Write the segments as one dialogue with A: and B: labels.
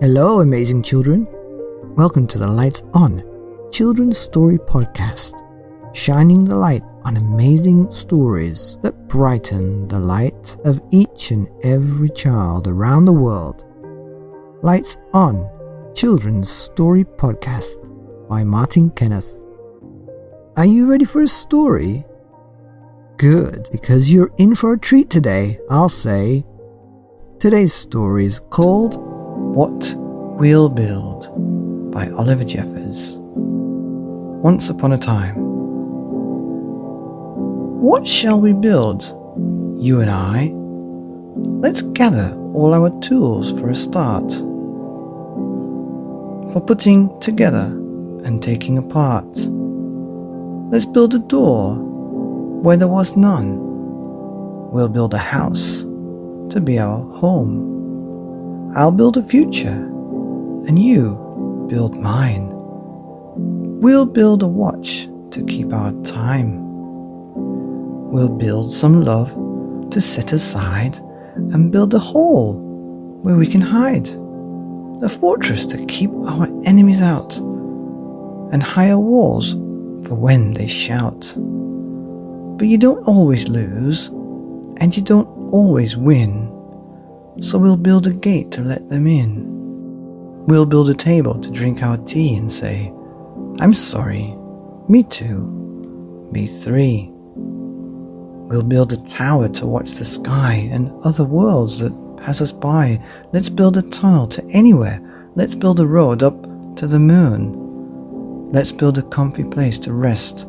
A: Hello, amazing children. Welcome to the Lights On Children's Story Podcast, shining the light on amazing stories that brighten the light of each and every child around the world. Lights On Children's Story Podcast by Martyn Kenneth. Are you ready for a story? Good, because you're in for a treat today, I'll say. Today's story is called What We'll Build by Oliver Jeffers. Once upon a time. What shall we build? You and I. Let's gather all our tools for a start. For putting together and taking apart. Let's build a door where there was none. We'll build a house to be our home. I'll build a future, and you build mine. We'll build a watch to keep our time. We'll build some love to set aside and build a hole where we can hide. A fortress to keep our enemies out and higher walls for when they shout. But you don't always lose and you don't always win. So we'll build a gate to let them in. We'll build a table to drink our tea and say, I'm sorry, me too, me three. We'll build a tower to watch the sky and other worlds that pass us by. Let's build a tunnel to anywhere. Let's build a road up to the moon. Let's build a comfy place to rest,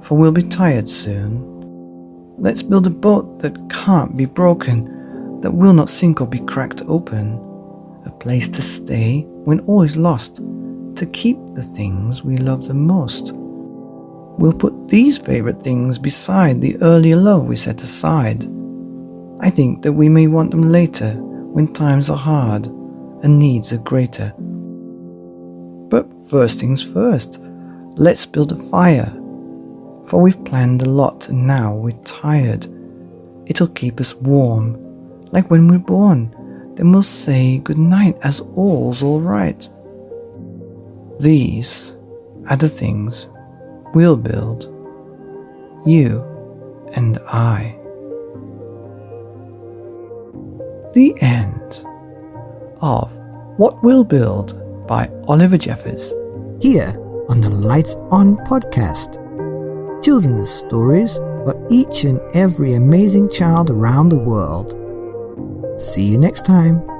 A: for we'll be tired soon. Let's build a boat that can't be broken, that will not sink or be cracked open. A place to stay when all is lost, to keep the things we love the most. We'll put these favorite things beside the earlier love we set aside. I think that we may want them later when times are hard and needs are greater. But first things first, let's build a fire for we've planned a lot and now we're tired. It'll keep us warm, like when we're born. Then we'll say good night as all's alright. These are the things we'll build, you and I. The end of What We'll Build by Oliver Jeffers. Here on the Lights On podcast children's stories for each and every amazing child around the world. See you next time.